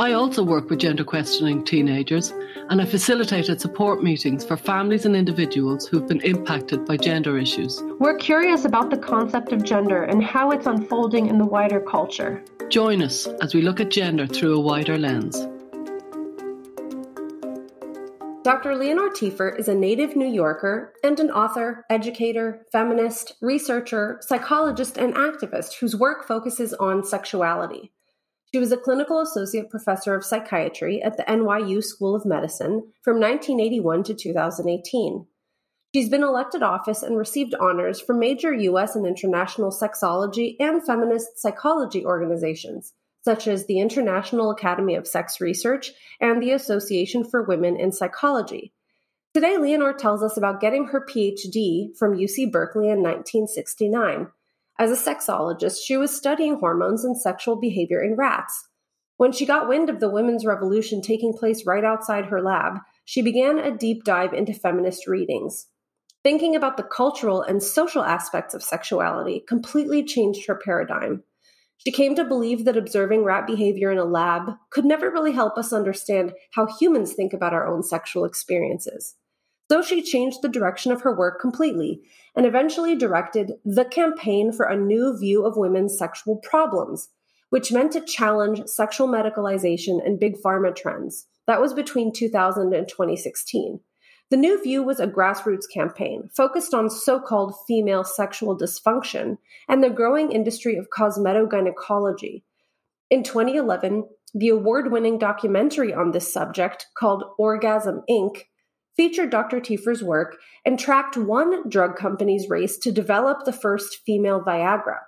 I also work with gender questioning teenagers and I facilitated support meetings for families and individuals who've been impacted by gender issues. We're curious about the concept of gender and how it's unfolding in the wider culture. Join us as we look at gender through a wider lens. Dr. Leonore Tiefer is a native New Yorker and an author, educator, feminist, researcher, psychologist, and activist whose work focuses on sexuality. She was a clinical associate professor of psychiatry at the NYU School of Medicine from 1981 to 2018. She's been elected office and received honors from major U.S. and international sexology and feminist psychology organizations, such as the International Academy of Sex Research and the Association for Women in Psychology. Today, Leonore tells us about getting her PhD from UC Berkeley in 1969 as a sexologist, she was studying hormones and sexual behavior in rats. When she got wind of the women's revolution taking place right outside her lab, she began a deep dive into feminist readings. Thinking about the cultural and social aspects of sexuality completely changed her paradigm. She came to believe that observing rat behavior in a lab could never really help us understand how humans think about our own sexual experiences. So she changed the direction of her work completely and eventually directed the campaign for a new view of women's sexual problems, which meant to challenge sexual medicalization and big pharma trends. That was between 2000 and 2016. The new view was a grassroots campaign focused on so called female sexual dysfunction and the growing industry of cosmetogynecology. In 2011, the award winning documentary on this subject, called Orgasm Inc., featured Dr. Tiefer's work and tracked one drug company's race to develop the first female Viagra.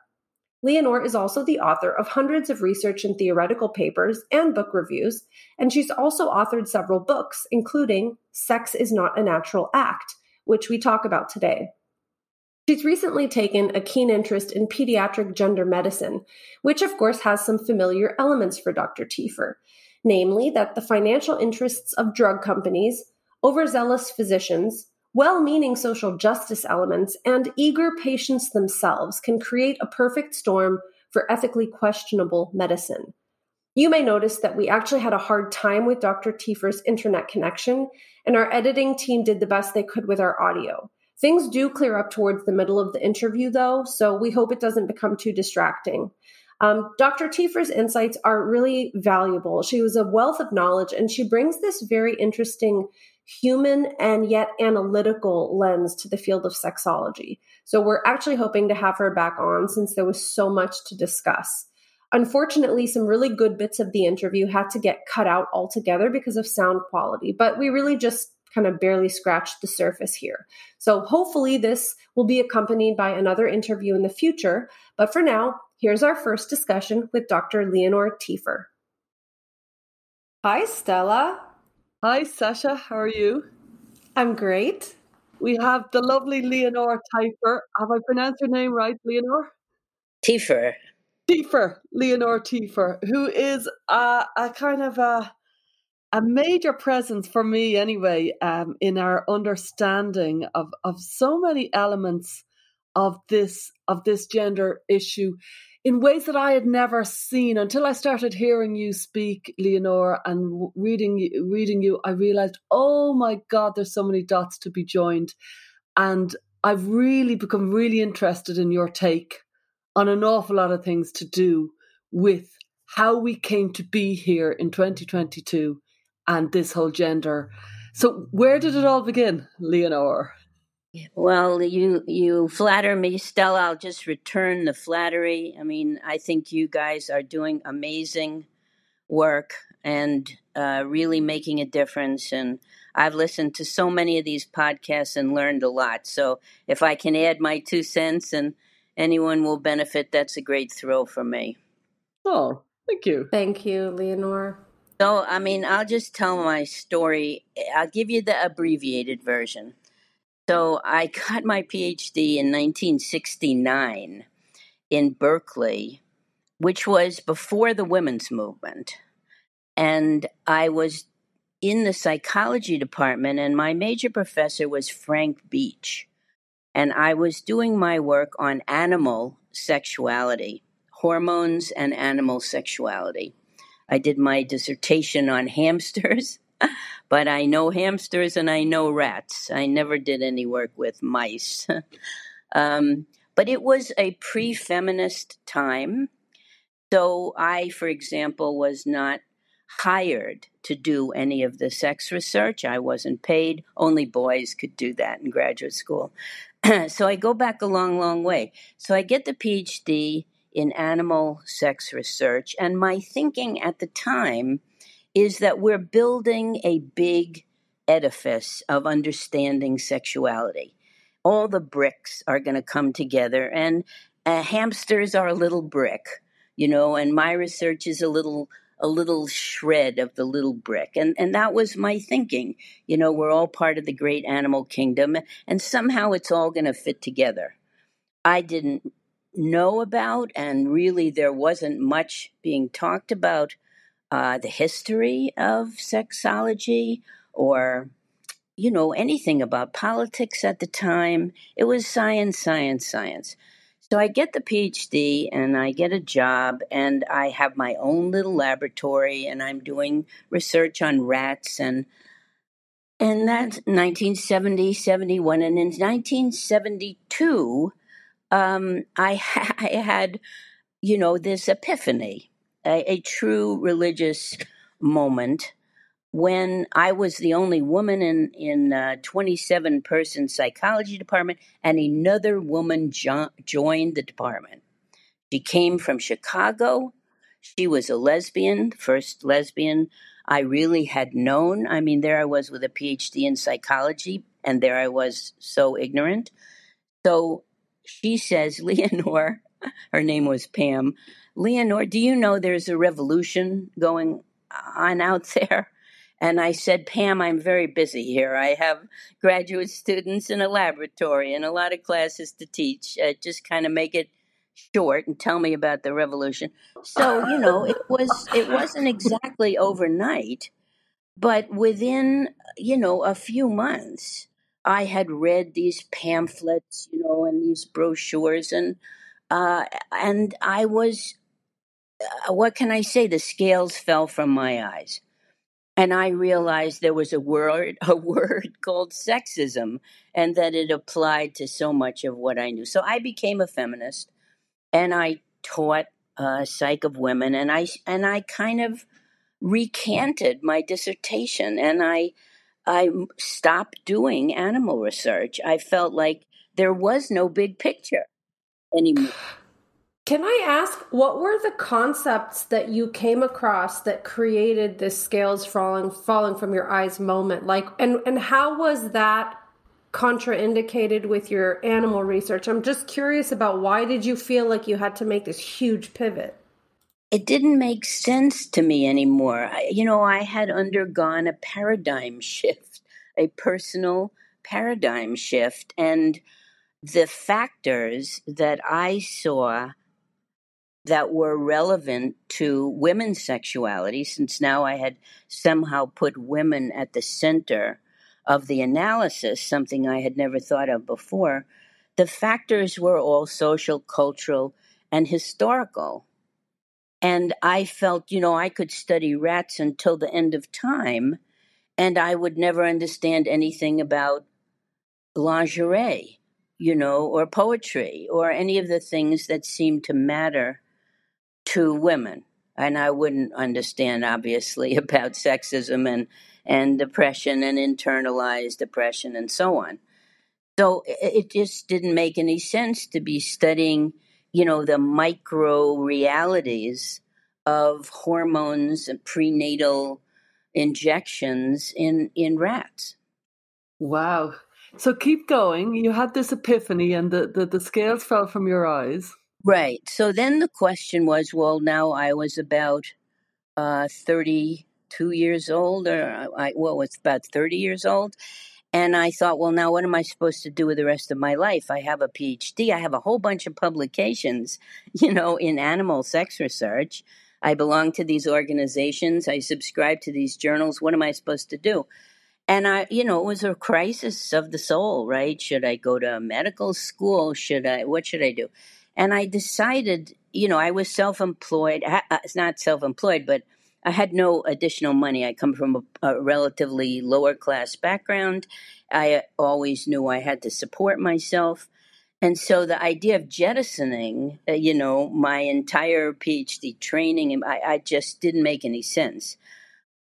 Leonore is also the author of hundreds of research and theoretical papers and book reviews, and she's also authored several books, including Sex is Not a Natural Act, which we talk about today. She's recently taken a keen interest in pediatric gender medicine, which of course has some familiar elements for Dr. Tiefer, namely that the financial interests of drug companies overzealous physicians, well meaning social justice elements, and eager patients themselves can create a perfect storm for ethically questionable medicine. You may notice that we actually had a hard time with Dr. Tiefer's internet connection, and our editing team did the best they could with our audio. Things do clear up towards the middle of the interview, though, so we hope it doesn't become too distracting. Um, Dr. Tiefer's insights are really valuable. She was a wealth of knowledge, and she brings this very interesting human and yet analytical lens to the field of sexology. So we're actually hoping to have her back on since there was so much to discuss. Unfortunately, some really good bits of the interview had to get cut out altogether because of sound quality, but we really just kind of barely scratched the surface here. So hopefully, this will be accompanied by another interview in the future. But for now, here's our first discussion with Dr. Leonore Tiefer. Hi, Stella. Hi, Sasha. How are you? I'm great. We have the lovely Leonore Tiefer. Have I pronounced your name right, Leonore? Tiefer. Tiefer, Leonore Tiefer, who is a, a kind of a a major presence for me anyway um, in our understanding of of so many elements of this of this gender issue in ways that I had never seen until I started hearing you speak, Leonore, and reading reading you. I realized, oh my God, there's so many dots to be joined, and I've really become really interested in your take on an awful lot of things to do with how we came to be here in 2022 and this whole gender. So, where did it all begin, Leonore? Well, you you flatter me, Stella. I'll just return the flattery. I mean, I think you guys are doing amazing work and uh, really making a difference. And I've listened to so many of these podcasts and learned a lot. So if I can add my two cents and anyone will benefit, that's a great thrill for me. Oh, thank you. Thank you, Leonore. So, I mean, I'll just tell my story. I'll give you the abbreviated version. So I got my PhD in 1969 in Berkeley which was before the women's movement. And I was in the psychology department, and my major professor was Frank Beach. And I was doing my work on animal sexuality, hormones and animal sexuality. I did my dissertation on hamsters, but I know hamsters and I know rats. I never did any work with mice. um, but it was a pre feminist time. So I, for example, was not hired to do any of the sex research. I wasn't paid. Only boys could do that in graduate school. so I go back a long, long way. So I get the PhD in animal sex research, and my thinking at the time is that we're building a big edifice of understanding sexuality. All the bricks are going to come together, and uh, hamsters are a little brick, you know, and my research is a little a little shred of the little brick. And, and that was my thinking. You know, we're all part of the great animal kingdom, and somehow it's all going to fit together. I didn't know about, and really there wasn't much being talked about uh, the history of sexology or you know anything about politics at the time it was science science science so I get the PhD and I get a job and I have my own little laboratory and I'm doing research on rats and and that's 1970, 71. And in 1972, um, I, ha- I had, you know, this epiphany, a, a true religious moment when I was the only woman in in a 27 person psychology department, and another woman jo- joined the department. She came from Chicago. She was a lesbian, first lesbian I really had known. I mean, there I was with a PhD in psychology, and there I was so ignorant. So she says, Leonore, her name was Pam. Leonore, do you know there's a revolution going on out there? And I said, Pam, I'm very busy here. I have graduate students in a laboratory and a lot of classes to teach. Uh, just kind of make it short and tell me about the revolution. So, you know, it was it wasn't exactly overnight, but within, you know, a few months, I had read these pamphlets, you know, and these brochures and uh, and I was what can I say? The scales fell from my eyes and I realized there was a word a word called sexism and that it applied to so much of what I knew. So I became a feminist and I taught uh, psych of women and I and I kind of recanted my dissertation and I I stopped doing animal research. I felt like there was no big picture anymore. Can I ask what were the concepts that you came across that created this scales falling falling from your eyes moment? Like and and how was that contraindicated with your animal research? I'm just curious about why did you feel like you had to make this huge pivot? It didn't make sense to me anymore. I, you know, I had undergone a paradigm shift, a personal paradigm shift and the factors that I saw that were relevant to women's sexuality, since now I had somehow put women at the center of the analysis, something I had never thought of before, the factors were all social, cultural, and historical. And I felt, you know, I could study rats until the end of time, and I would never understand anything about lingerie, you know, or poetry, or any of the things that seemed to matter to women. And I wouldn't understand, obviously, about sexism and, and depression and internalized depression and so on. So it just didn't make any sense to be studying, you know, the micro realities of hormones and prenatal injections in, in rats. Wow. So keep going. You had this epiphany and the, the, the scales fell from your eyes. Right. So then the question was, well, now I was about uh, 32 years old, or I, well, was about 30 years old. And I thought, well, now what am I supposed to do with the rest of my life? I have a PhD. I have a whole bunch of publications, you know, in animal sex research. I belong to these organizations. I subscribe to these journals. What am I supposed to do? And I, you know, it was a crisis of the soul, right? Should I go to medical school? Should I, what should I do? And I decided, you know, I was self employed. It's not self employed, but I had no additional money. I come from a, a, relatively lower class background. I always knew I had to support myself. And so the idea of jettisoning, uh, you know, my entire PhD training, I, I just didn't make any sense.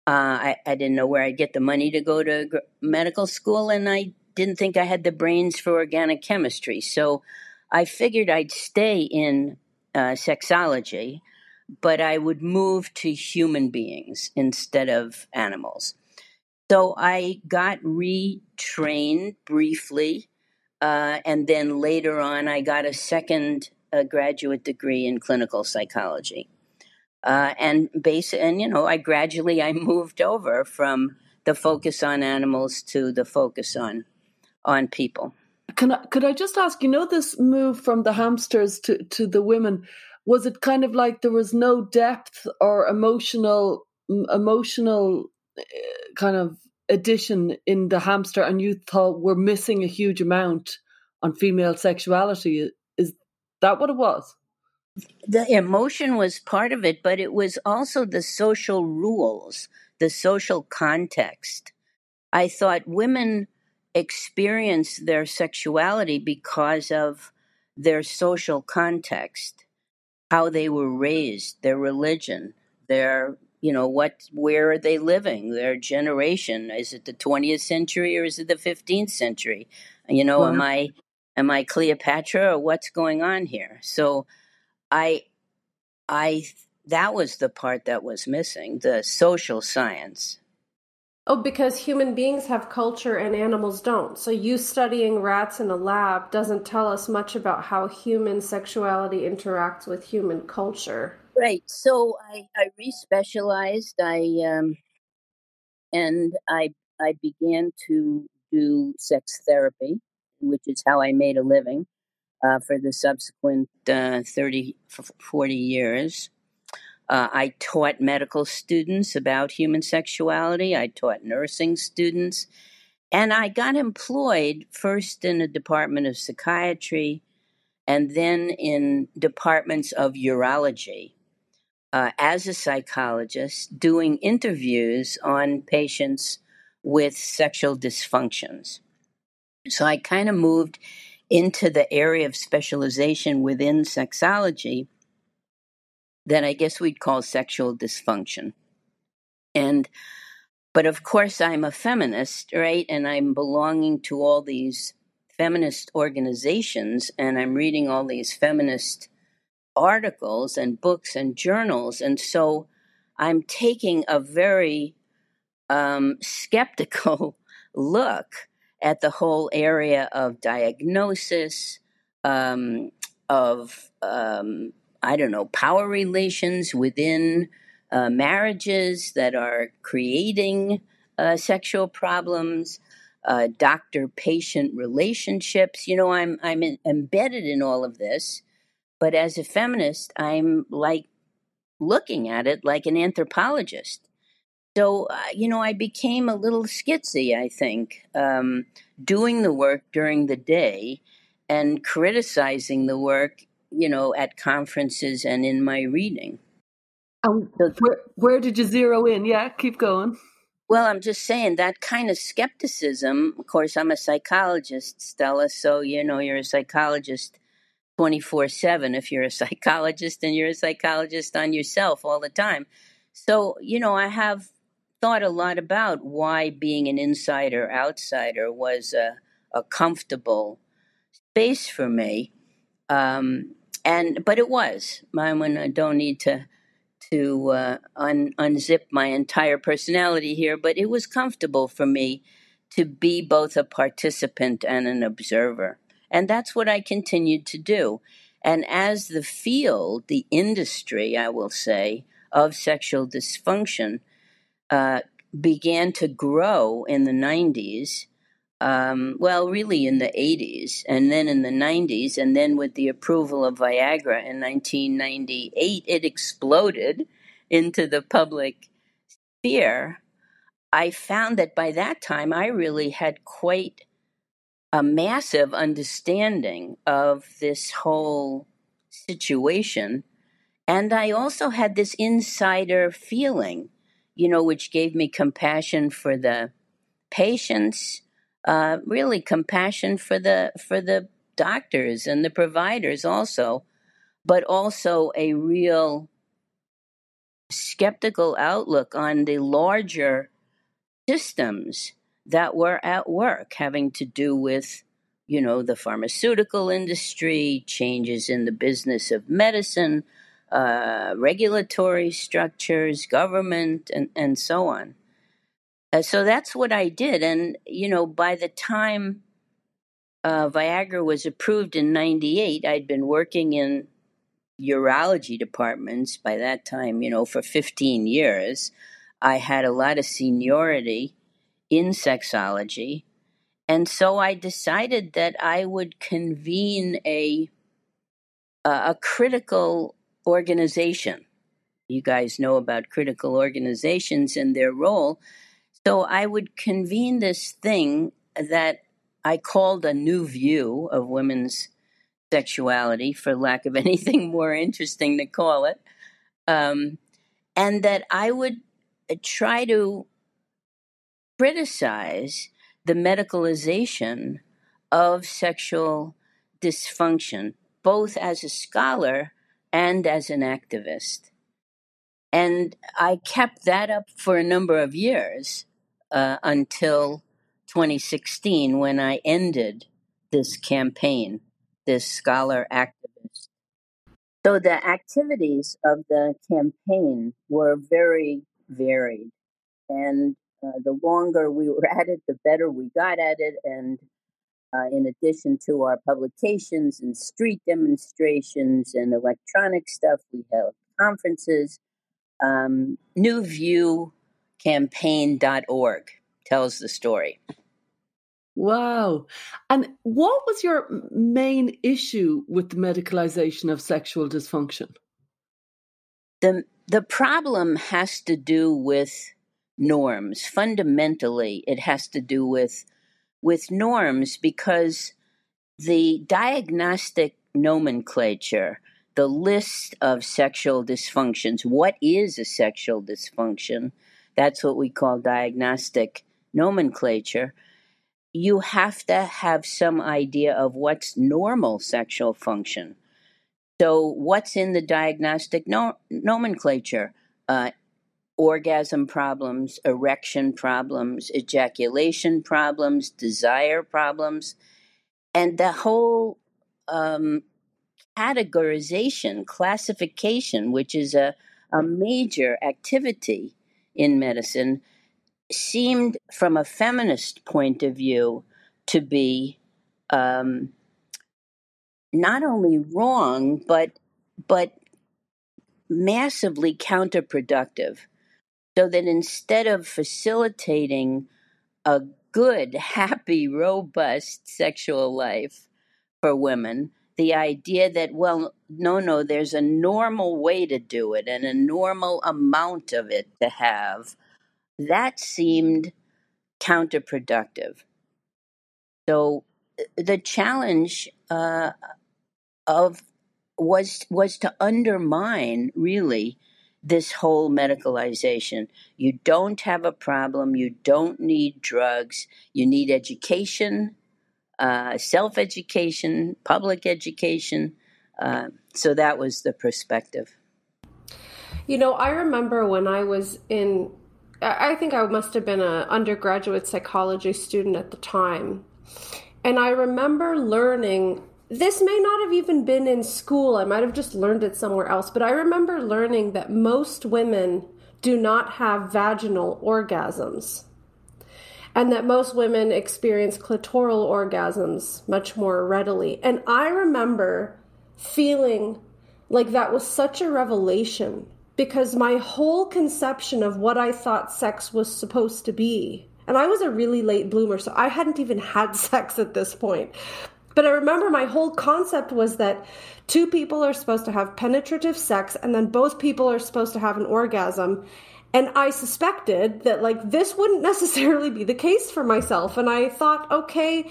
Uh, I, I, didn't know where I'd get the money to go to gr- medical school, and I didn't think I had the brains for organic chemistry. So I figured I'd stay in uh, sexology but I would move to human beings instead of animals. So I got retrained briefly, uh, and then later on, I got a second uh, graduate degree in clinical psychology. Uh, and base, and you know, I gradually I moved over from the focus on animals to the focus on on people. Can I, could I just ask? You know, this move from the hamsters to to the women? Was it kind of like there was no depth or emotional emotional eh, kind of addition in the hamster and you thought we're missing a huge amount on female sexuality? Is that what it was? The emotion was part of it but it was also the social rules the social context. I thought women experience their sexuality because of their social context how they were raised, their religion, their you know what where are they living their generation. Is it the 20th century or is it the 15th century? You know am mm-hmm. i am i cleopatra or what's going on here? So i i that was the part that was missing the social science Oh, because human beings have culture and animals don't. So you studying rats in a lab doesn't tell us much about how human sexuality interacts with human culture. Right. So I, I respecialized. I um, and I I began to do sex therapy, which is how I made a living uh, for the subsequent uh, 30, 40 years. Uh, I taught medical students about human sexuality. I taught nursing students. And I got employed first in the Department of Psychiatry and then in departments of urology uh, as a psychologist, doing interviews on patients with sexual dysfunctions. So I kind of moved into the area of specialization within sexology that I guess we'd call sexual dysfunction. And, but of course, I'm a feminist, right? And I'm belonging to all these feminist organizations, and I'm reading all these feminist articles and books and journals. And so I'm taking a very um, skeptical look at the whole area of diagnosis, um, of um, I don't know, power relations within uh, marriages that are creating uh, sexual problems, uh, doctor patient relationships. You know, I'm, I'm in, embedded in all of this, but as a feminist, I'm like looking at it like an anthropologist. So, uh, you know, I became a little skitsy, I think, um, doing the work during the day and criticizing the work you know, at conferences and in my reading. Um, where, where did you zero in? Yeah, keep going. Well, I'm just saying that kind of skepticism. Of course, I'm a psychologist, Stella, so you know you're a psychologist 24 7 if you're a psychologist and you're a psychologist on yourself all the time. So, you know, I have thought a lot about why being an insider outsider was a, a comfortable space for me. Um, and but it was mine when I don't need to to uh, un, unzip my entire personality here, but it was comfortable for me to be both a participant and an observer, and that's what I continued to do. And as the field, the industry, I will say, of sexual dysfunction uh, began to grow in the 90s, um, well, really in the 80s, and then in the 90s, and then with the approval of Viagra in 1998, it exploded into the public sphere. I found that by that time, I really had quite a massive understanding of this whole situation. And I also had this insider feeling, you know, which gave me compassion for the patients uh, really compassion for the for the doctors and the providers also, but also a real skeptical outlook on the larger systems that were at work having to do with you know the pharmaceutical industry changes in the business of medicine uh, regulatory structures government and, and so on uh, so that's what I did. And, you know, by the time uh, Viagra was approved in 98, I'd been working in urology departments by that time, you know, for 15 years. I had a lot of seniority in sexology. And so I decided that I would convene a, a critical organization. You guys know about critical organizations and their role so I would convene this thing that I called a new view of women's sexuality, for lack of anything more interesting to call it. Um, and that I would uh, try to criticize the medicalization of sexual dysfunction, both as a scholar and as an activist. And I kept that up for a number of years uh, until 2016 when I ended this campaign, this scholar activist. So the activities of the campaign were very varied. And uh, the longer we were at it, the better we got at it. And uh, in addition to our publications and street demonstrations and electronic stuff, we held conferences. Um, New View campaign.org tells the story. Wow. And what was your main issue with the medicalization of sexual dysfunction? The, the problem has to do with norms. Fundamentally, it has to do with, with norms because the diagnostic nomenclature, the list of sexual dysfunctions, what is a sexual dysfunction? That's what we call diagnostic nomenclature. You have to have some idea of what's normal sexual function. So, what's in the diagnostic no- nomenclature? Uh, orgasm problems, erection problems, ejaculation problems, desire problems, and the whole um, categorization, classification, which is a, a major activity in medicine, seemed, from a feminist point of view, to be um, not only wrong, but but massively counterproductive. So that instead of facilitating a good, happy, robust sexual life for women, the idea that, well, no, no, there's a normal way to do it and a normal amount of it to have, that seemed counterproductive. So uh, the challenge uh, of was was to undermine really this whole medicalization. You don't have a problem. You don't need drugs. You need education, uh, self education, public education. Uh, so that was the perspective. You know, I remember when I was in I think I must have been an undergraduate psychology student at the time. And I remember learning this may not have even been in school. I might have just learned it somewhere else, but I remember learning that most women do not have vaginal orgasms. And that most women experience clitoral orgasms much more readily. And I remember feeling like that was such a revelation because my whole conception of what I thought sex was supposed to be And I was a really late bloomer, so I hadn't even had sex at this point. But I remember my whole concept was that two people are supposed to have penetrative sex and then both people are supposed to have an orgasm. And I suspected that like this wouldn't necessarily be the case for myself. And I thought, okay,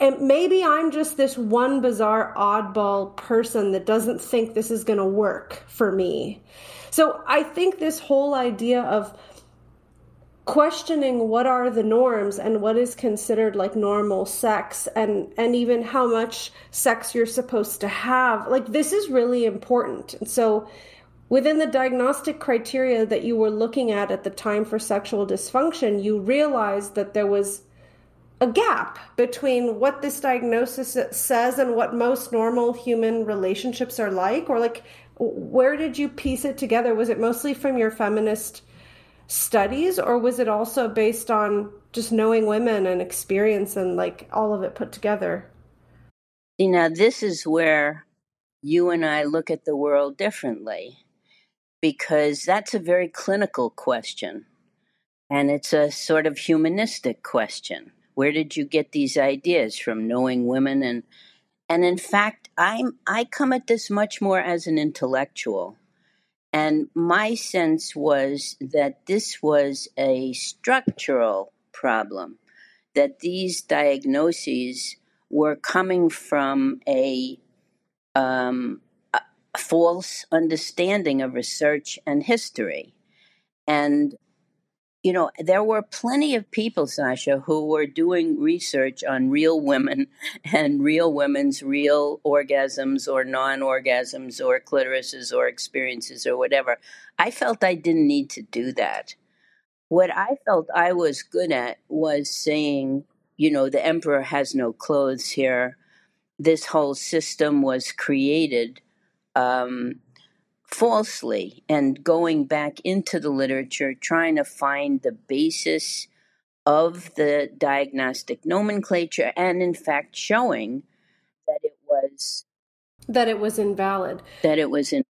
and maybe I'm just this one bizarre oddball person that doesn't think this is going to work for me. So I think this whole idea of questioning what are the norms and what is considered like normal sex and and even how much sex you're supposed to have like this is really important and so within the diagnostic criteria that you were looking at at the time for sexual dysfunction you realized that there was a gap between what this diagnosis says and what most normal human relationships are like or like where did you piece it together was it mostly from your feminist studies or was it also based on just knowing women and experience and like all of it put together? You know, this is where you and I look at the world differently because that's a very clinical question and it's a sort of humanistic question. Where did you get these ideas from knowing women and and in fact I'm I come at this much more as an intellectual and my sense was that this was a structural problem, that these diagnoses were coming from a, um, false understanding of research and history. And you know, there were plenty of people, Sasha, who were doing research on real women and real women's real orgasms or non orgasms or clitorises or experiences or whatever. I felt I didn't need to do that. What I felt I was good at was saying, you know, the emperor has no clothes here. This whole system was created um, falsely and going back into the literature, trying to find the basis of the diagnostic nomenclature, and in fact showing that it was that it was invalid. That it was in.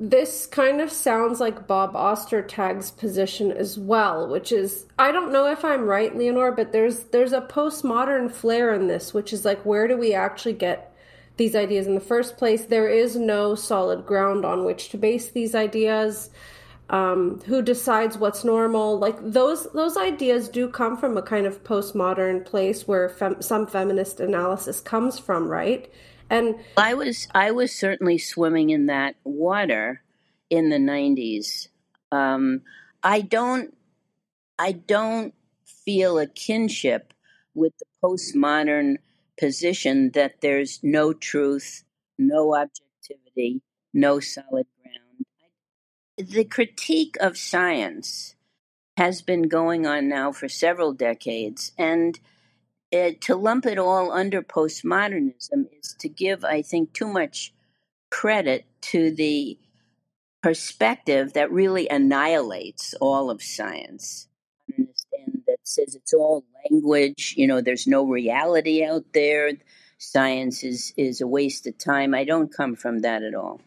This kind of sounds like Bob Ostertag's position as well, which is I don't know if I'm right, Leonore, but there's there's a postmodern flair in this, which is like where do we actually get these ideas in the first place. There is no solid ground on which to base these ideas. Um, who decides what's normal? Like those those ideas do come from a kind of postmodern place where fem- some feminist analysis comes from, right? And I was I was certainly swimming in that water in the '90s. Um, I don't I don't feel a kinship with the postmodern position that there's no truth, no objectivity, no solid ground. The critique of science has been going on now for several decades, and uh, to lump it all under postmodernism is to give, I think, too much credit to the perspective that really annihilates all of science says it's all language. You know, there's no reality out there. Science is, is a waste of time. I don't come from that at all.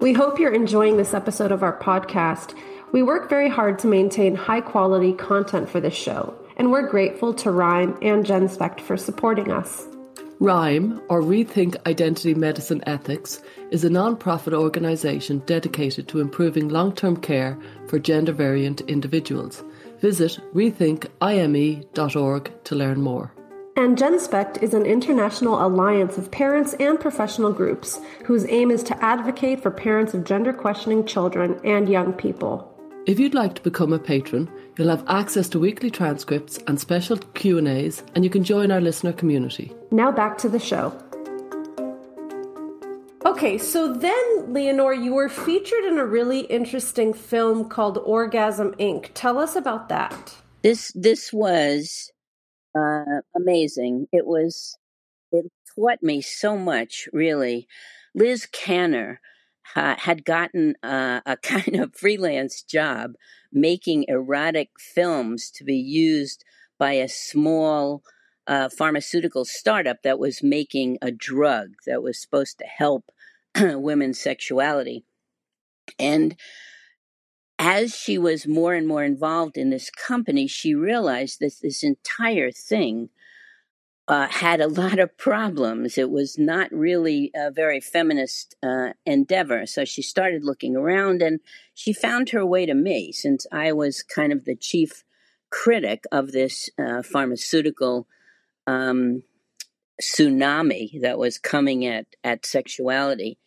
We hope you're enjoying this episode of our podcast. We work very hard to maintain high quality content for this show, and we're grateful to Rhyme and GenSpect for supporting us. RHYME, or Rethink Identity Medicine Ethics, is a nonprofit organisation dedicated to improving long term care for gender variant individuals. Visit rethinkime.org to learn more. And GenSpect is an international alliance of parents and professional groups whose aim is to advocate for parents of gender questioning children and young people. If you'd like to become a patron, you'll have access to weekly transcripts and special Q&As and you can join our listener community. Now back to the show. Okay, so then, Leonore, you were featured in a really interesting film called Orgasm Inc. Tell us about that. This this was uh, amazing. It was it taught me so much, really. Liz Canner uh, had gotten uh, a kind of freelance job making erotic films to be used by a small uh, pharmaceutical startup that was making a drug that was supposed to help women's sexuality. And as she was more and more involved in this company, she realized that this entire thing uh, had a lot of problems. It was not really a very feminist uh, endeavor. So she started looking around and she found her way to me since I was kind of the chief critic of this uh, pharmaceutical um, tsunami that was coming at, at sexuality.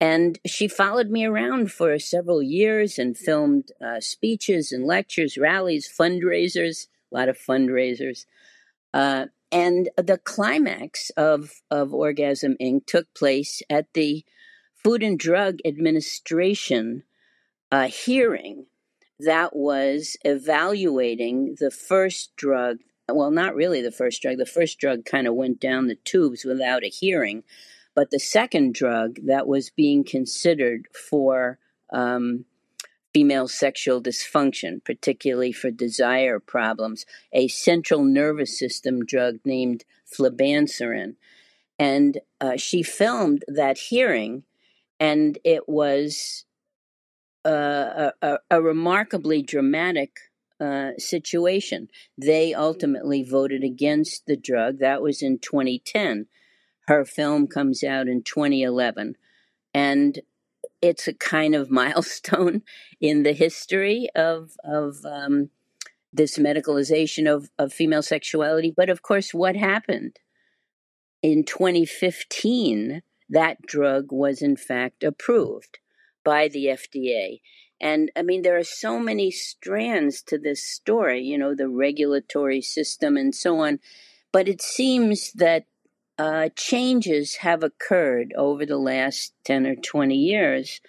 And she followed me around for several years and filmed uh, speeches and lectures, rallies, fundraisers, a lot of fundraisers. Uh, and the climax of, of Orgasm Inc. took place at the Food and Drug Administration uh, hearing that was evaluating the first drug. Well, not really the first drug. The first drug kind of went down the tubes without a hearing but the second drug that was being considered for um, female sexual dysfunction, particularly for desire problems, a central nervous system drug named flibanserin. And uh, she filmed that hearing, and it was uh, a, a, remarkably dramatic uh, situation. They ultimately voted against the drug. That was in 2010. Her film comes out in 2011. And it's a kind of milestone in the history of, of um, this medicalization of, of female sexuality. But of course, what happened? In 2015, that drug was in fact approved by the FDA. And I mean, there are so many strands to this story, you know, the regulatory system and so on. But it seems that uh, changes have occurred over the last 10 or 20 years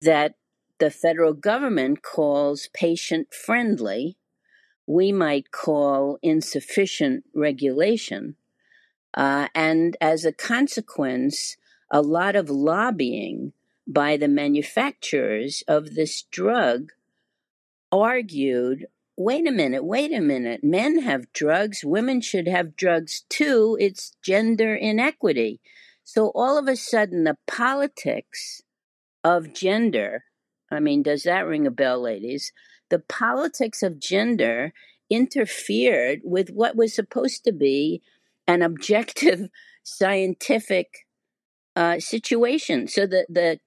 that the federal government calls patient friendly. We might call insufficient regulation. Uh, and as a consequence, a lot of lobbying by the manufacturers of this drug argued wait a minute, wait a minute. Men have drugs, women should have drugs too. It's gender inequity. So all of a sudden, the politics of gender I mean, does that ring a bell, ladies? The politics of gender interfered with what was supposed to be an objective scientific uh, situation. So the, the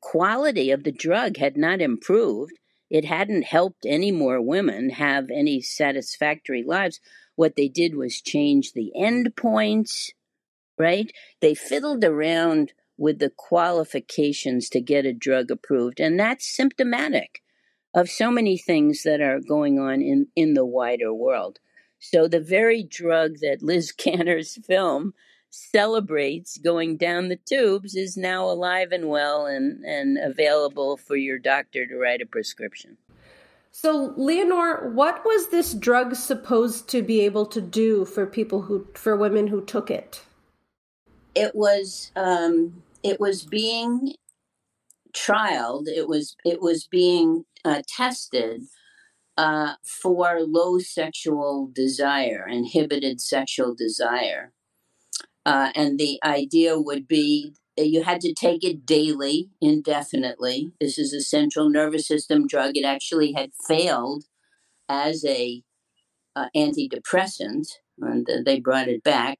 quality of the drug had not improved it hadn't helped any more women have any satisfactory lives. What they did was change the endpoints, right? They fiddled around with the qualifications to get a drug approved, and that's symptomatic of so many things that are going on in, in the wider world. So, the very drug that Liz Canner's film celebrates going down the tubes is now alive and well and, and available for your doctor to write a prescription. So, Leonore, what was this drug supposed to be able to do for people who, for women who took it? It was, um, it was being trialed. It was, it was being uh, tested uh, for low sexual desire, inhibited sexual desire. Uh, and the idea would be that you had to take it daily, indefinitely. This is a central nervous system drug. It actually had failed as a uh, antidepressant, and they brought it back.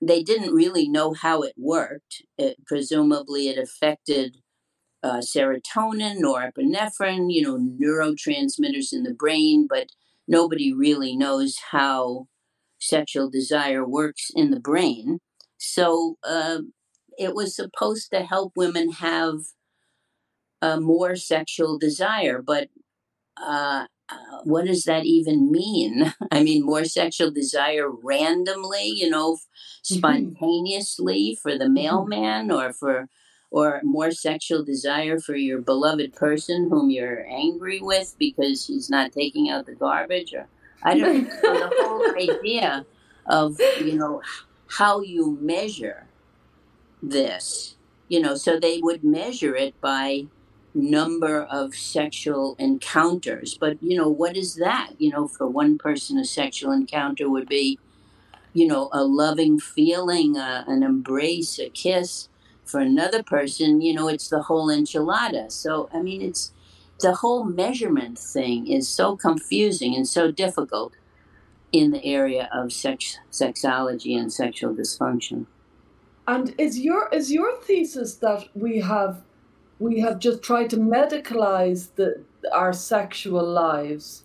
They didn't really know how it worked. It, presumably, it affected uh, serotonin, norepinephrine, you know, neurotransmitters in the brain, but nobody really knows how sexual desire works in the brain. So uh, it was supposed to help women have uh, more sexual desire, but uh, uh, what does that even mean? I mean, more sexual desire randomly, you know, mm-hmm. spontaneously for the mm-hmm. mailman or for or more sexual desire for your beloved person whom you're angry with because he's not taking out the garbage or I don't know the whole idea of you know how you measure this you know so they would measure it by number of sexual encounters. But you know what is that? You know for one person a sexual encounter would be you know a loving feeling uh, an embrace a kiss. For another person you know it's the whole enchilada. So i mean it's the whole measurement thing is so confusing and so difficult in the area of sex sexology and sexual dysfunction. And is your is your thesis that we have we have just tried to medicalize the our sexual lives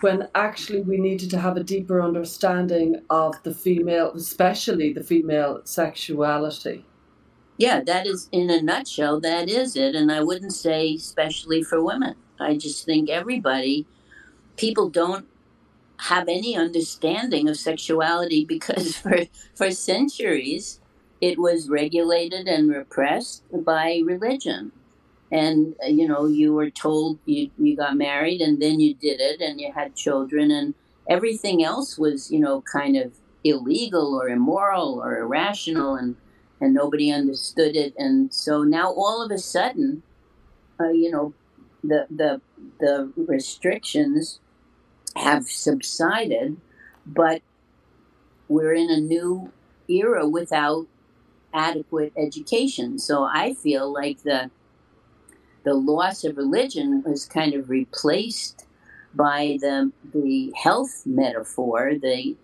when actually we needed to have a deeper understanding of the female, especially the female sexuality? Yeah, that is in a nutshell, that is it. And I wouldn't say especially for women. I just think everybody, people don't have any understanding of sexuality because for, for centuries it was regulated and repressed by religion. And, uh, you know, you were told you, you got married and then you did it and you had children and everything else was, you know, kind of illegal or immoral or irrational and and nobody understood it. And so now all of a sudden, uh, you know, the the the restrictions have subsided, but we're in a new era without adequate education. So I feel like the the loss of religion was kind of replaced by the the health metaphor, the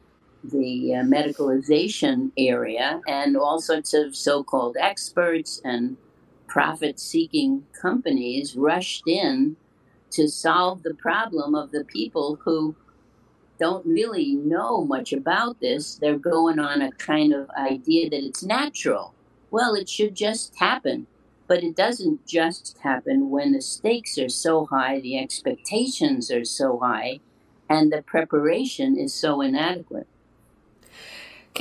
the uh, medicalization area and all sorts of so-called experts and profit-seeking companies rushed in to solve the problem of the people who don't really know much about this. They're going on a kind of idea that it's natural. Well, it should just happen. But it doesn't just happen when the stakes are so high, the expectations are so high, and the preparation is so inadequate.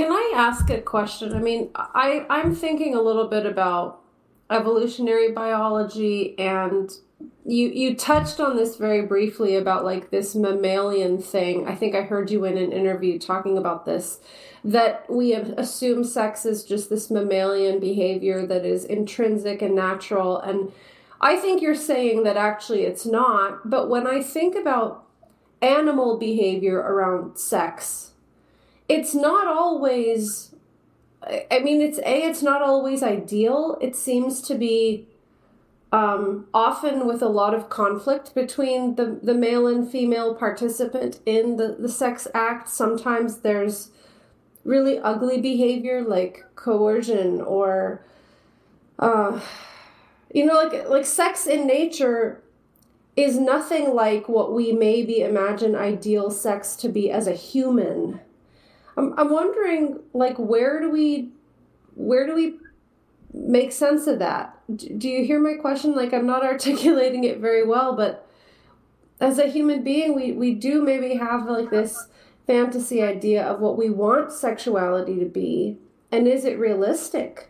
Can I ask a question? I mean, I, I'm thinking a little bit about evolutionary biology and you you touched on this very briefly about like this mammalian thing. I think I heard you in an interview talking about this that we assume sex is just this mammalian behavior that is intrinsic and natural and I think you're saying that actually it's not, but when I think about animal behavior around sex, it's not always I mean it's a it's not always ideal. It seems to be um, often with a lot of conflict between the, the male and female participant in the, the sex act. Sometimes there's really ugly behavior like coercion or uh, you know like like sex in nature is nothing like what we maybe imagine ideal sex to be as a human I'm, I'm wondering like where do we where do we make sense of that? Do you hear my question? Like i'm not articulating it very well but as a human being we we do maybe have like this fantasy idea of what we want sexuality to be and is it realistic?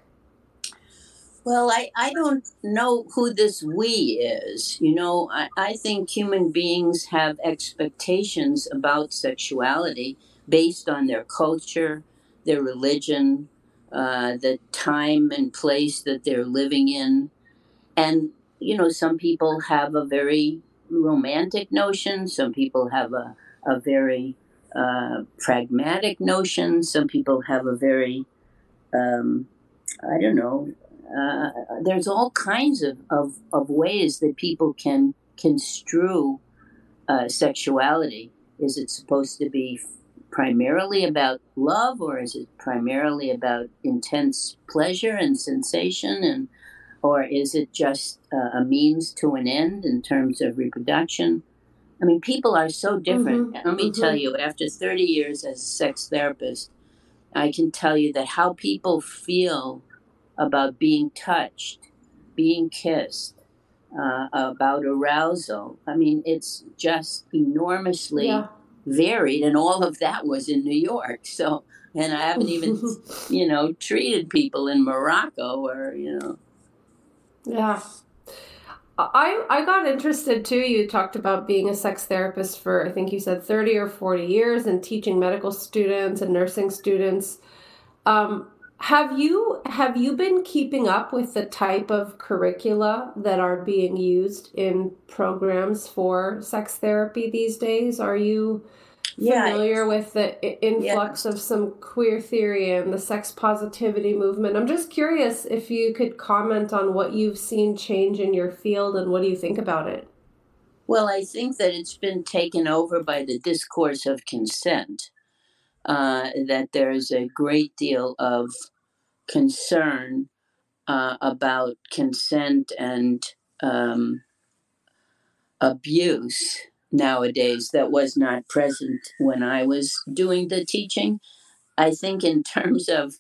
Well, I, I don't know who this we is. You know, I, I think human beings have expectations about sexuality based on their culture, their religion, uh, the time and place that they're living in. And, you know, some people have a very romantic notion, some people have a, a very uh, pragmatic notion, some people have a very, um, I don't know, uh, there's all kinds of, of, of ways that people can construe uh, sexuality. Is it supposed to be primarily about love or is it primarily about intense pleasure and sensation and or is it just uh, a means to an end in terms of reproduction i mean people are so different mm-hmm. let me mm-hmm. tell you after 30 years as a sex therapist i can tell you that how people feel about being touched being kissed uh, about arousal i mean it's just enormously yeah varied, and all of that was in New York. So, and I haven't even, you know, treated people in Morocco or, you know. Yeah. I, I got interested too. You talked about being a sex therapist for, I think you said 30 or 40 years and teaching medical students and nursing students. Um, have you have you been keeping up with the type of curricula that are being used in programs for sex therapy these days? Are you familiar yeah, with the influx yeah. of some queer theory and the sex positivity movement? I'm just curious if you could comment on what you've seen change in your field and what do you think about it? Well, I think that it's been taken over by the discourse of consent. Uh, that there's a great deal of concern uh, about consent and um, abuse nowadays that was not present when I was doing the teaching. I think, in terms of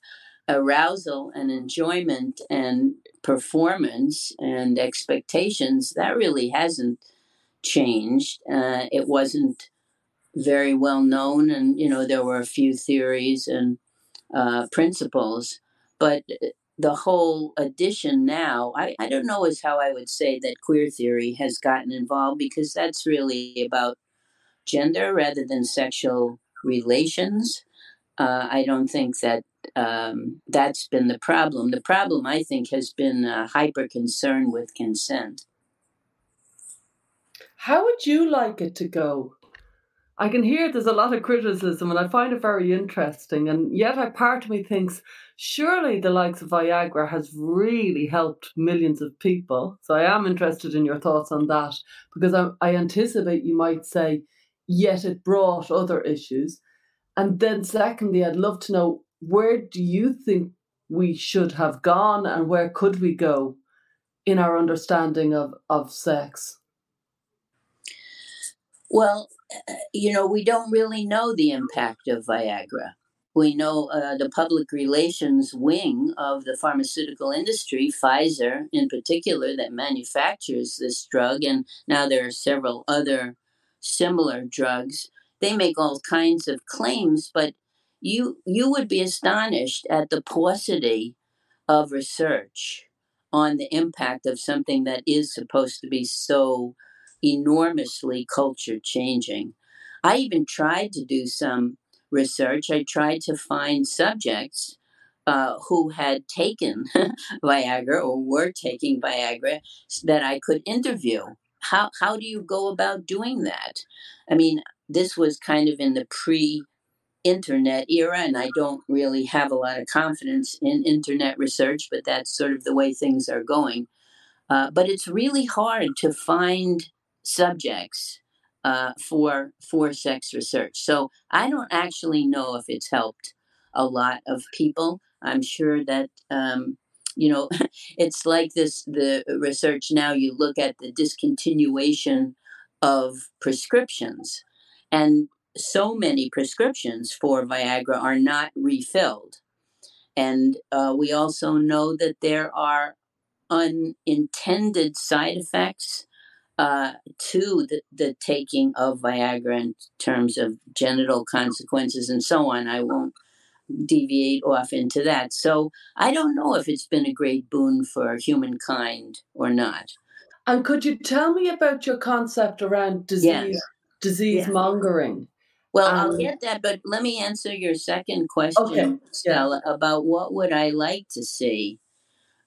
arousal and enjoyment and performance and expectations, that really hasn't changed. Uh, it wasn't very well known, and you know there were a few theories and uh, principles, but the whole addition now, I, I don't know is how I would say that queer theory has gotten involved because that's really about gender rather than sexual relations. Uh, I don't think that um, that's been the problem. The problem, I think, has been uh, hyper concern with consent. How would you like it to go? I can hear there's a lot of criticism, and I find it very interesting. And yet, a part of me thinks surely the likes of Viagra has really helped millions of people. So I am interested in your thoughts on that because I, I anticipate you might say, yet it brought other issues. And then, secondly, I'd love to know where do you think we should have gone and where could we go in our understanding of, of sex? Well, you know, we don't really know the impact of Viagra. We know uh, the public relations wing of the pharmaceutical industry, Pfizer in particular, that manufactures this drug, and now there are several other similar drugs. They make all kinds of claims, but you you would be astonished at the paucity of research on the impact of something that is supposed to be so enormously culture changing. I even tried to do some research. I tried to find subjects uh, who had taken Viagra or were taking Viagra that I could interview. How, how do you go about doing that? I mean, this was kind of in the pre internet era, and I don't really have a lot of confidence in internet research, but that's sort of the way things are going. Uh, but it's really hard to find subjects uh, for for sex research. So I don't actually know if it's helped a lot of people. I'm sure that um, you know it's like this. The research now you look at the discontinuation of prescriptions, and so many prescriptions for Viagra are not refilled. And uh, we also know that there are unintended side effects uh, to the, the taking of Viagra in terms of genital consequences and so on. I won't deviate off into that. So I don't know if it's been a great boon for humankind or not. And could you tell me about your concept around disease yes. disease yes. mongering? Well, um, I'll get that, but let me answer your second question, okay. Stella, yeah. about what would I like to see.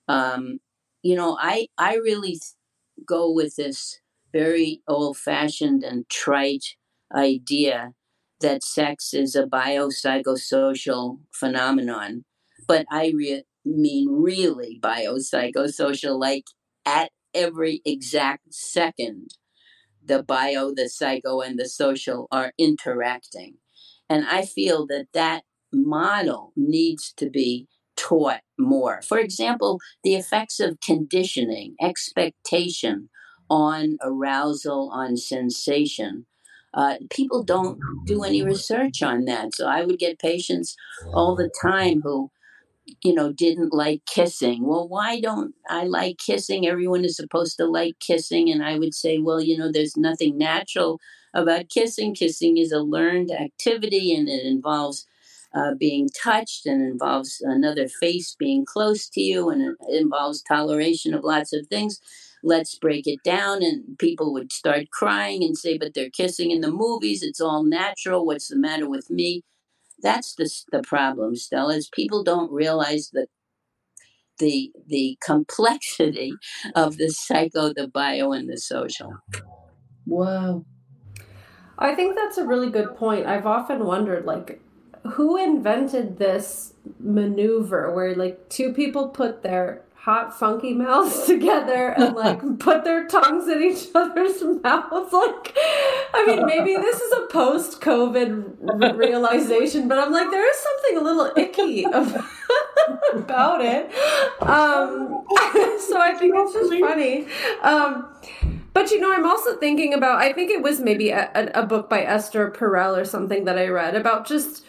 Um, you know, I I really go with this very old fashioned and trite idea that sex is a biopsychosocial phenomenon. But I re- mean really biopsychosocial, like at every exact second, the bio, the psycho, and the social are interacting. And I feel that that model needs to be taught more. For example, the effects of conditioning, expectation, on arousal, on sensation. Uh, people don't do any research on that. So I would get patients all the time who, you know, didn't like kissing. Well, why don't I like kissing? Everyone is supposed to like kissing. And I would say, well, you know, there's nothing natural about kissing. Kissing is a learned activity and it involves uh, being touched and involves another face being close to you and it involves toleration of lots of things let's break it down. And people would start crying and say, but they're kissing in the movies. It's all natural. What's the matter with me? That's the, the problem, Stella, is people don't realize that the the complexity of the psycho, the bio, and the social. Wow. I think that's a really good point. I've often wondered, like, who invented this maneuver where, like, two people put their hot funky mouths together and like put their tongues in each other's mouths. Like i mean maybe this is a post covid realization but i'm like there is something a little icky about it. Um so i think it's just funny. Um but you know, I'm also thinking about. I think it was maybe a, a, book by Esther Perel or something that I read about just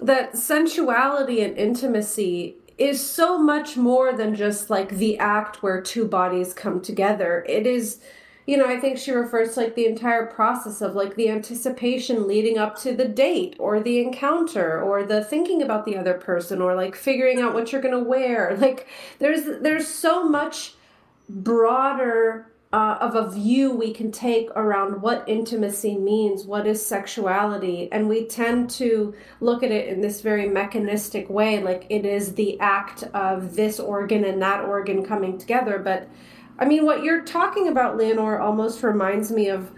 that sensuality and intimacy is so much more than just like the act where two bodies come together. It is, you know, I think she refers to like the entire process of like the anticipation leading up to the date or the encounter or the thinking about the other person or like figuring out what you're going to wear. Like there's there's so much broader uh, of a view we can take around what intimacy means, what is sexuality, and we tend to look at it in this very mechanistic way, like it is the act of this organ and that organ coming together. But I mean, what you're talking about, Leonore, almost reminds me of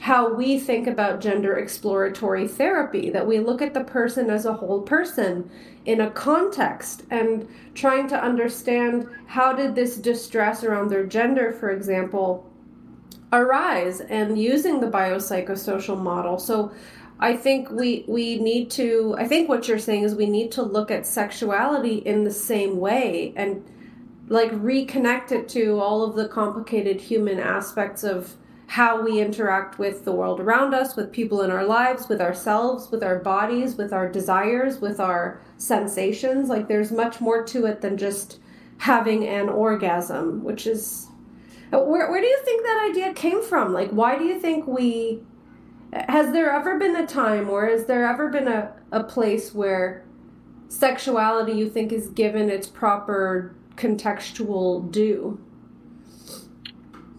how we think about gender exploratory therapy that we look at the person as a whole person in a context and trying to understand how did this distress around their gender for example arise and using the biopsychosocial model. So i think we we need to i think what you're saying is we need to look at sexuality in the same way and like reconnect it to all of the complicated human aspects of how we interact with the world around us, with people in our lives, with ourselves, with our bodies, with our desires, with our sensations. Like there's much more to it than just having an orgasm, which is uh, where where do you think that idea came from? Like why do you think we has there ever been a time or has there ever been a, a place where sexuality you think is given its proper contextual due?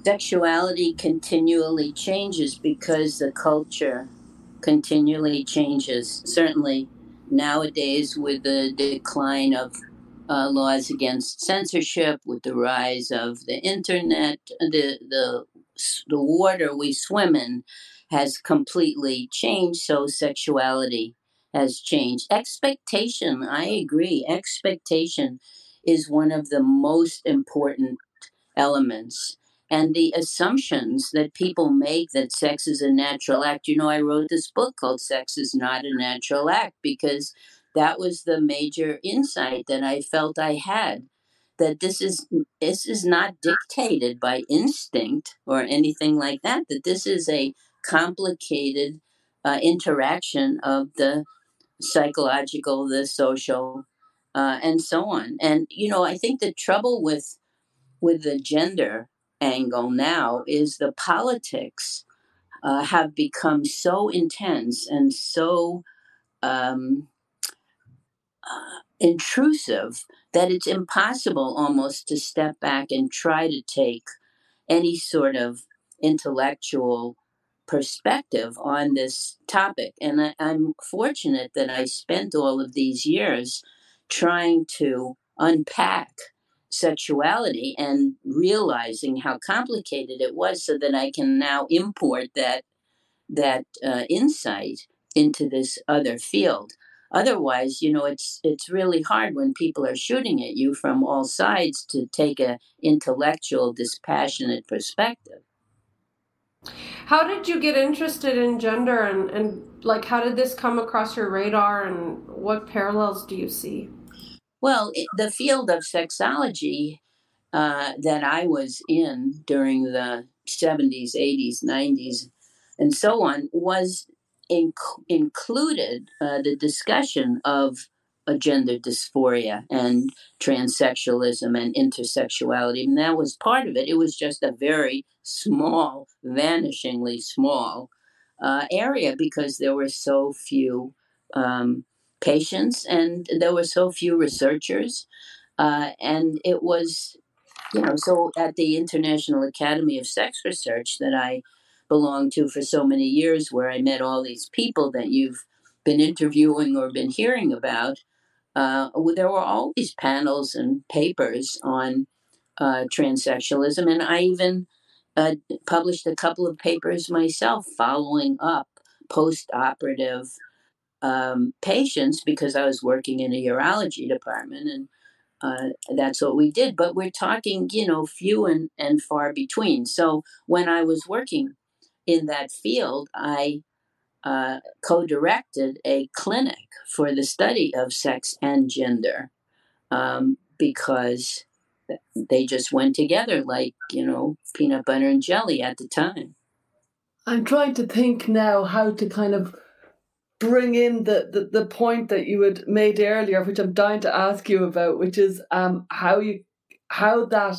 Sexuality continually changes because the culture continually changes. Certainly nowadays, with the decline of uh, laws against censorship, with the rise of the internet, the the the water we swim in has completely changed. So sexuality has changed. Expectation, I agree. Expectation is one of the most important elements and the assumptions that people make that sex is a natural act. You know, I wrote this book called Sex is Not a Natural Act because that was the major insight that I felt I had that this is this is not dictated by instinct or anything like that that this is a complicated uh, interaction of the psychological the social uh, and so on and you know i think the trouble with with the gender angle now is the politics uh, have become so intense and so um, uh, intrusive that it's impossible almost to step back and try to take any sort of intellectual perspective on this topic. And I, I'm fortunate that I spent all of these years trying to unpack sexuality and realizing how complicated it was so that I can now import that that uh, insight into this other field. Otherwise, you know, it's it's really hard when people are shooting at you from all sides to take a intellectual, dispassionate perspective. How did you get interested in gender and, and like how did this come across your radar and what parallels do you see? Well, it, the field of sexology uh, that I was in during the 70s, 80s, 90s, and so on was inc- included uh, the discussion of gender dysphoria and transsexualism and intersexuality. And that was part of it. It was just a very small, vanishingly small uh, area because there were so few um, patients, and there were so few researchers. Uh, and it was, you know, so at the International Academy of Sex Research that I belonged to for so many years, where I met all these people that you've been interviewing or been hearing about, uh, there were always panels and papers on uh, transsexualism. And I even uh, published a couple of papers myself following up post operative um, patients because I was working in a urology department and uh, that's what we did. But we're talking, you know, few and, and far between. So when I was working in that field, I uh, co directed a clinic for the study of sex and gender um, because they just went together like, you know, peanut butter and jelly at the time. I'm trying to think now how to kind of bring in the, the, the point that you had made earlier, which I'm dying to ask you about, which is um, how you how that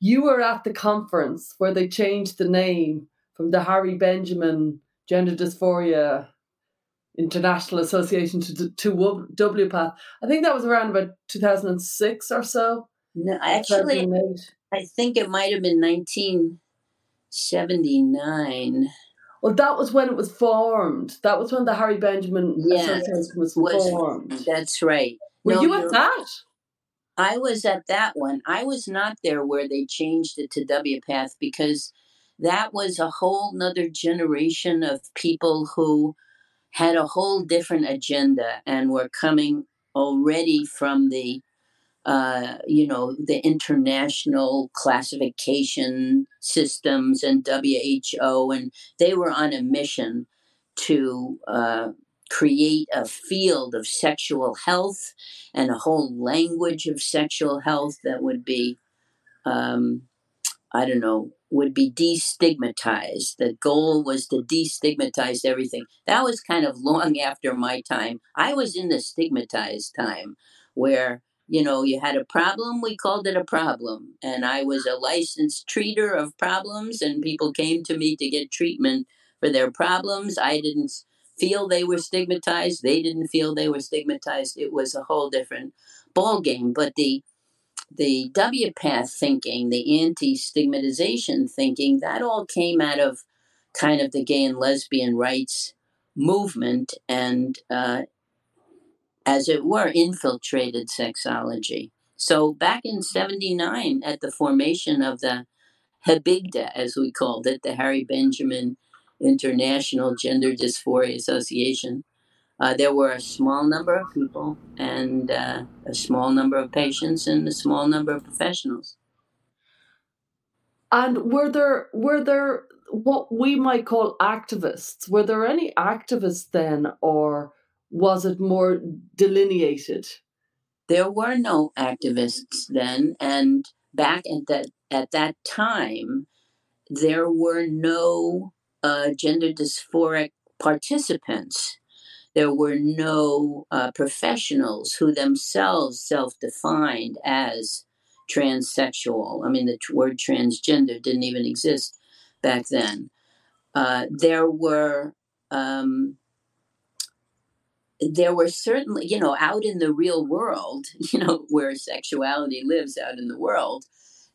you were at the conference where they changed the name from the Harry Benjamin Gender Dysphoria International Association to, to WPATH. I think that was around about 2006 or so. No, actually, I think it might have been 1979. Well, that was when it was formed. That was when the Harry Benjamin yes, Association was, was formed. That's right. Were no, you at that? I was at that one. I was not there where they changed it to WPATH because that was a whole nother generation of people who had a whole different agenda and were coming already from the uh, you know, the international classification systems and WHO, and they were on a mission to uh, create a field of sexual health and a whole language of sexual health that would be, um, I don't know, would be destigmatized. The goal was to destigmatize everything. That was kind of long after my time. I was in the stigmatized time where you know, you had a problem, we called it a problem. And I was a licensed treater of problems, and people came to me to get treatment for their problems. I didn't feel they were stigmatized. They didn't feel they were stigmatized. It was a whole different ball game. But the the WPATH thinking, the anti-stigmatization thinking, that all came out of kind of the gay and lesbian rights movement, and uh, as it were, infiltrated sexology. So back in 79, at the formation of the Habigda, as we called it, the Harry Benjamin International Gender Dysphoria Association, uh, there were a small number of people and uh, a small number of patients and a small number of professionals. And were there were there what we might call activists? Were there any activists then, or was it more delineated? There were no activists then, and back at that at that time, there were no uh, gender dysphoric participants. There were no uh, professionals who themselves self-defined as transsexual. I mean, the word transgender didn't even exist back then. Uh, there were um, there were certainly, you know, out in the real world, you know, where sexuality lives out in the world,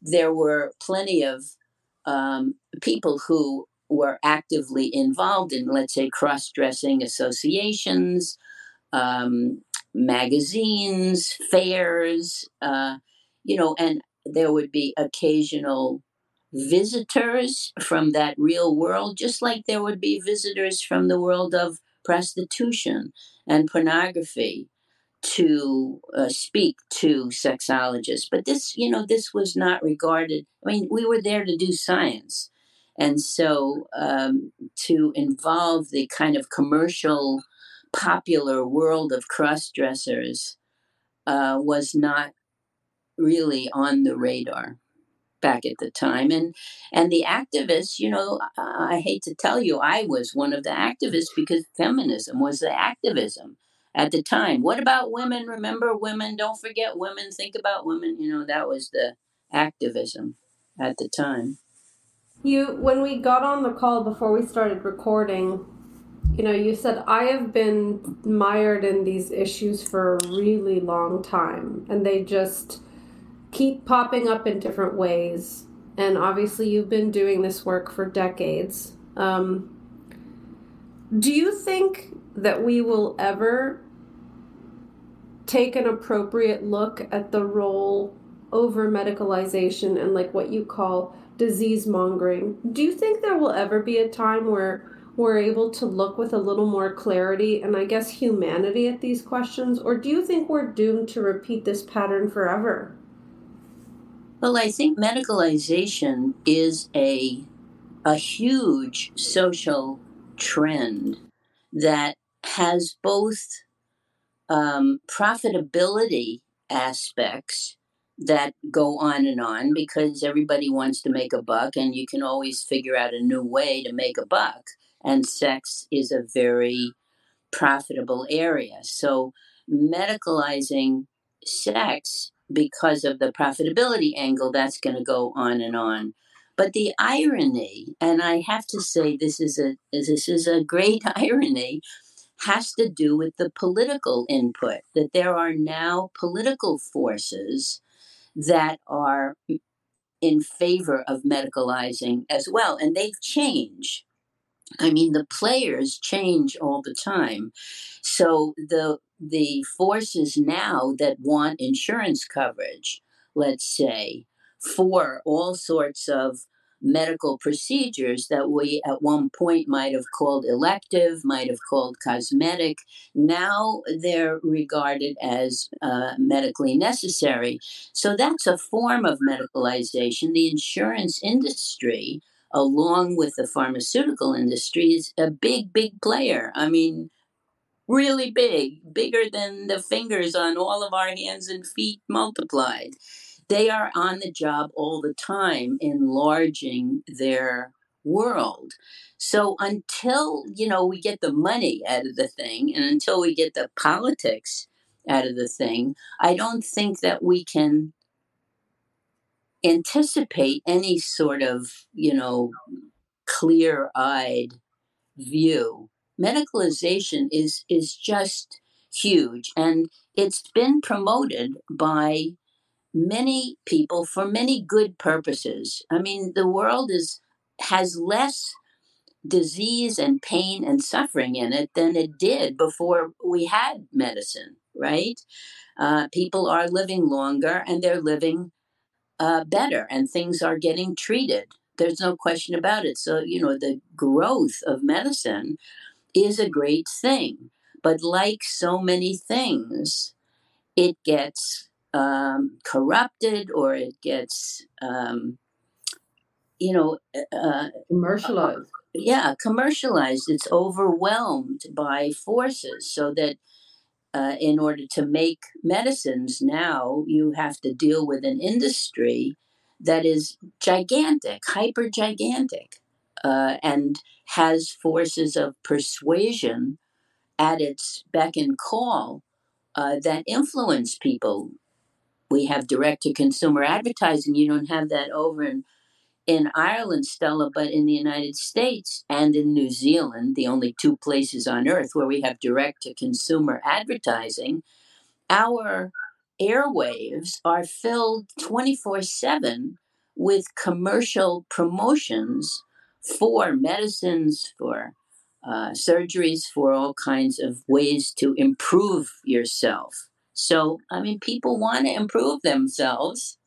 there were plenty of um, people who were actively involved in, let's say, cross dressing associations, um, magazines, fairs, uh, you know, and there would be occasional visitors from that real world, just like there would be visitors from the world of prostitution and pornography to uh, speak to sexologists. But this, you know, this was not regarded. I mean, we were there to do science. And so um, to involve the kind of commercial, popular world of cross dressers uh, was not really on the radar back at the time and and the activists you know I, hate to tell you i was one of the activists because feminism was the activism at the time. What about women? Remember women? Don't forget women. Think about women. You know that was the activism at the time. You when we got on the call before we started recording you know you said i have been mired in these issues for a really long time and they just keep popping up in different ways. And obviously, you've been doing this work for decades. Um, do you think that we will ever take an appropriate look at the role over medicalization and like what you call disease mongering? Do you think there will ever be a time where we're able to look with a little more clarity and I guess humanity at these questions? Or do you think we're doomed to repeat this pattern forever? Well, I think medicalization is a a huge social trend that has both um, profitability aspects that go on and on because everybody wants to make a buck and you can always figure out a new way to make a buck. And sex is a very profitable area. So medicalizing sex because of the profitability angle that's going to go on and on but the irony and i have to say this is a this is a great irony has to do with the political input that there are now political forces that are in favor of medicalizing as well. And they change. I mean, the players change all the time. So the the forces now that want insurance coverage, let's say, for all sorts of medical procedures that we at one point might have called elective, might have called cosmetic. Now they're regarded as uh, medically necessary. So that's a form of medicalization. The insurance industry, along with the pharmaceutical industry, is a big, big player. I mean, really big, bigger than the fingers on all of our hands and feet multiplied they are on the job all the time, enlarging their world. So until, you know, we get the money out of the thing and until we get the politics out of the thing, I don't think that we can anticipate any sort of, you know, clear-eyed view. Medicalization is is just huge and it's been promoted by many people for many good purposes. I mean, the world is has less disease and pain and suffering in it than it did before we had medicine, right? Uh, people are living longer and they're living uh, better, and things are getting treated. There's no question about it. So, you know, the growth of medicine is a great thing. But like so many things, it gets um, corrupted or it gets, um, you know, uh, uh, commercialized. Yeah, commercialized. It's overwhelmed by forces so that. Uh, in order to make medicines now, you have to deal with an industry that is gigantic, hyper gigantic, uh, and has forces of persuasion at its beck and call uh, that influence people we have direct to consumer advertising. You don't have that over in in Ireland, Stella, but in the United States and in New Zealand, the only two places on earth where we have direct to consumer advertising, our airwaves are filled 24 7 with commercial promotions for medicines, for uh, surgeries, for all kinds of ways to improve yourself. So, I mean, people want to improve themselves.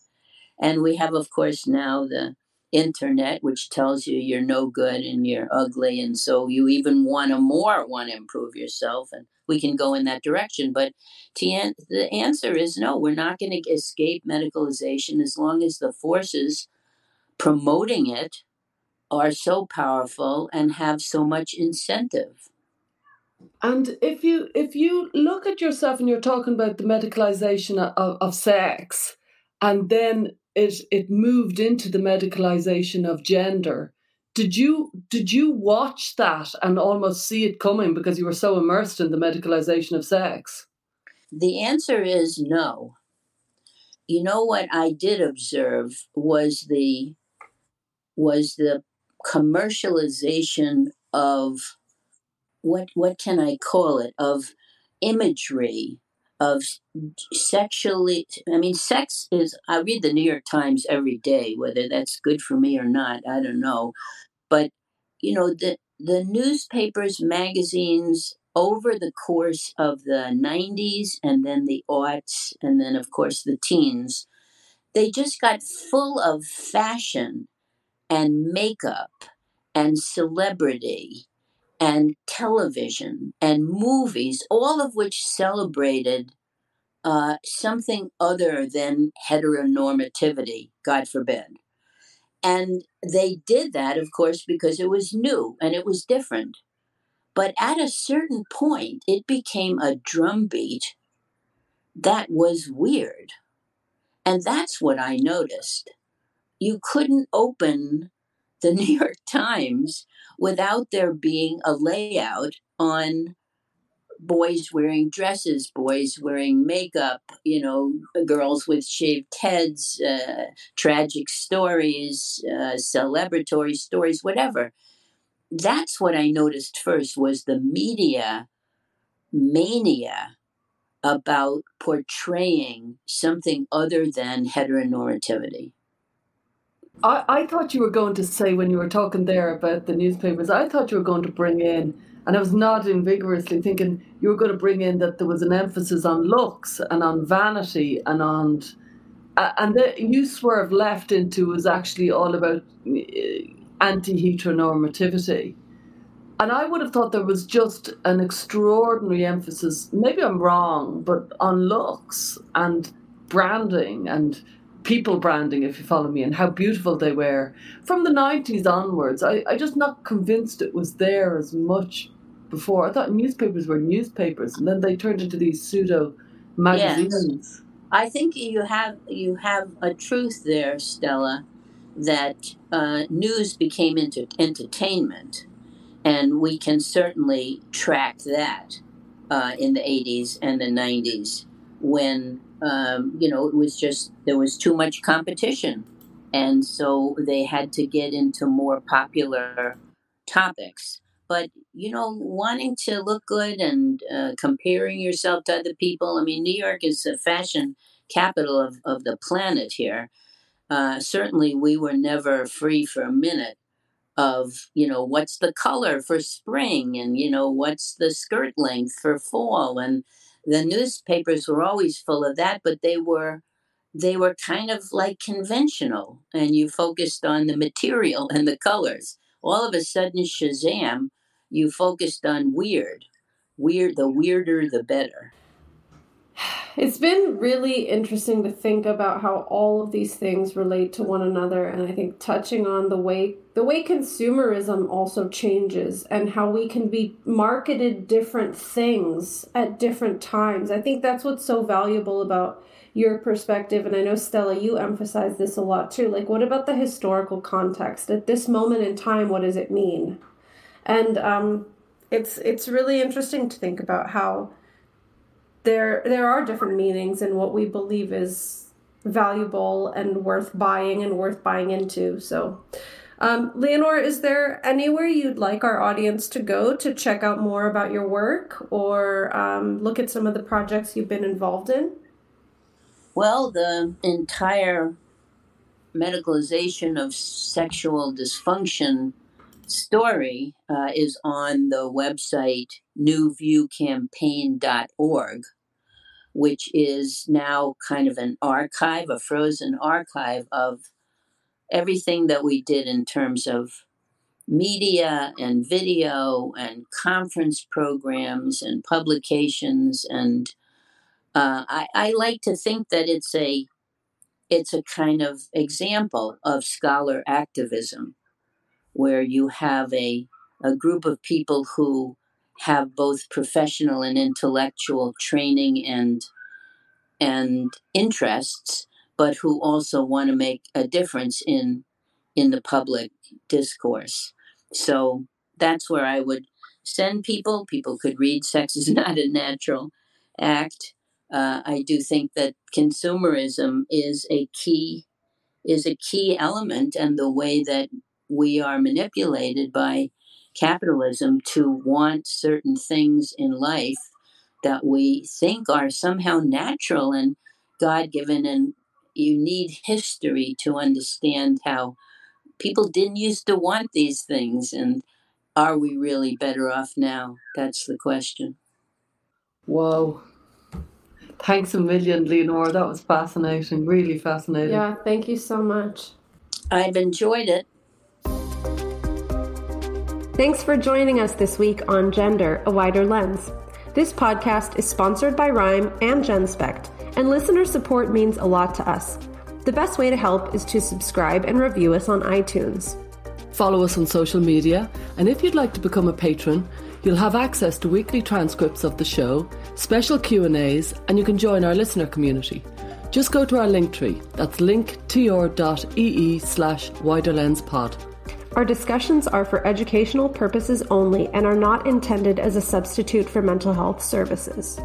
And we have, of course, now the internet, which tells you you're no good and you're ugly. And so you even want to more want to improve yourself. And we can go in that direction. But an- the answer is no, we're not going to escape medicalization as long as the forces promoting it are so powerful and have so much incentive. And if you if you look at yourself and you're talking about the medicalization of, of sex, and then it it moved into the medicalization of gender, did you did you watch that and almost see it coming because you were so immersed in the medicalization of sex? The answer is no. You know what I did observe was the was the commercialization of what what can I call it? Of imagery of sexually I mean sex is I read the New York Times every day whether that's good for me or not I don't know. But you know the the newspapers magazines over the course of the 90s and then the aughts and then of course the teens they just got full of fashion and makeup and celebrity and television and movies, all of which celebrated uh, something other than heteronormativity, God forbid. And they did that, of course, because it was new and it was different. But at a certain point, it became a drumbeat that was weird. And that's what I noticed. You couldn't open the New York Times without there being a layout on boys wearing dresses, boys wearing makeup, you know, girls with shaved heads, uh, tragic stories, uh, celebratory stories, whatever. That's what I noticed first was the media mania about portraying something other than heteronormativity. I, I thought you were going to say when you were talking there about the newspapers, I thought you were going to bring in, and I was nodding vigorously, thinking you were going to bring in that there was an emphasis on looks and on vanity and on. Uh, and the you swerve left into was actually all about uh, anti heteronormativity. And I would have thought there was just an extraordinary emphasis, maybe I'm wrong, but on looks and branding and people branding, if you follow me, and how beautiful they were from the 90s onwards. I, I just not convinced it was there as much before. I thought newspapers were newspapers, and then they turned into these pseudo magazines. Yes. I think you have you have a truth there, Stella, that uh, news became inter- entertainment, and we can certainly track that uh, in the 80s and the 90s when um, you know, it was just there was too much competition, and so they had to get into more popular topics. But you know, wanting to look good and uh, comparing yourself to other people. I mean, New York is the fashion capital of, of the planet here. Uh, certainly, we were never free for a minute of you know what's the color for spring and you know what's the skirt length for fall and the newspapers were always full of that, but they were they were kind of like conventional and you focused on the material and the colors. All of a sudden Shazam, you focused on weird. Weird the weirder the better. It's been really interesting to think about how all of these things relate to one another and I think touching on the way the way consumerism also changes and how we can be marketed different things at different times. I think that's what's so valuable about your perspective and I know Stella you emphasize this a lot too. Like what about the historical context? At this moment in time what does it mean? And um it's it's really interesting to think about how there there are different meanings in what we believe is valuable and worth buying and worth buying into. So, um, Leonore, is there anywhere you'd like our audience to go to check out more about your work or um, look at some of the projects you've been involved in? Well, the entire medicalization of sexual dysfunction story uh, is on the website newviewcampaign.org which is now kind of an archive, a frozen archive of everything that we did in terms of media and video and conference programs and publications and uh, I, I like to think that it's a it's a kind of example of scholar activism where you have a a group of people who have both professional and intellectual training and and interests, but who also want to make a difference in in the public discourse. So that's where I would send people. People could read "Sex is Not a Natural Act." Uh, I do think that consumerism is a key is a key element, and the way that we are manipulated by capitalism to want certain things in life that we think are somehow natural and God given. And you need history to understand how people didn't used to want these things. And are we really better off now? That's the question. Whoa. Thanks a million, Leonore. That was fascinating. Really fascinating. Yeah, thank you so much. I've enjoyed it. Thanks for joining us this week on Gender, a Wider Lens. This podcast is sponsored by Rhyme and GenSpect, and listener support means a lot to us. The best way to help is to subscribe and review us on iTunes. Follow us on social media, and if you'd like to become a patron, you'll have access to weekly transcripts of the show, special Q&As, and you can join our listener community. Just go to our link tree. That's linktr.ee slash widerlenspod. Our discussions are for educational purposes only and are not intended as a substitute for mental health services.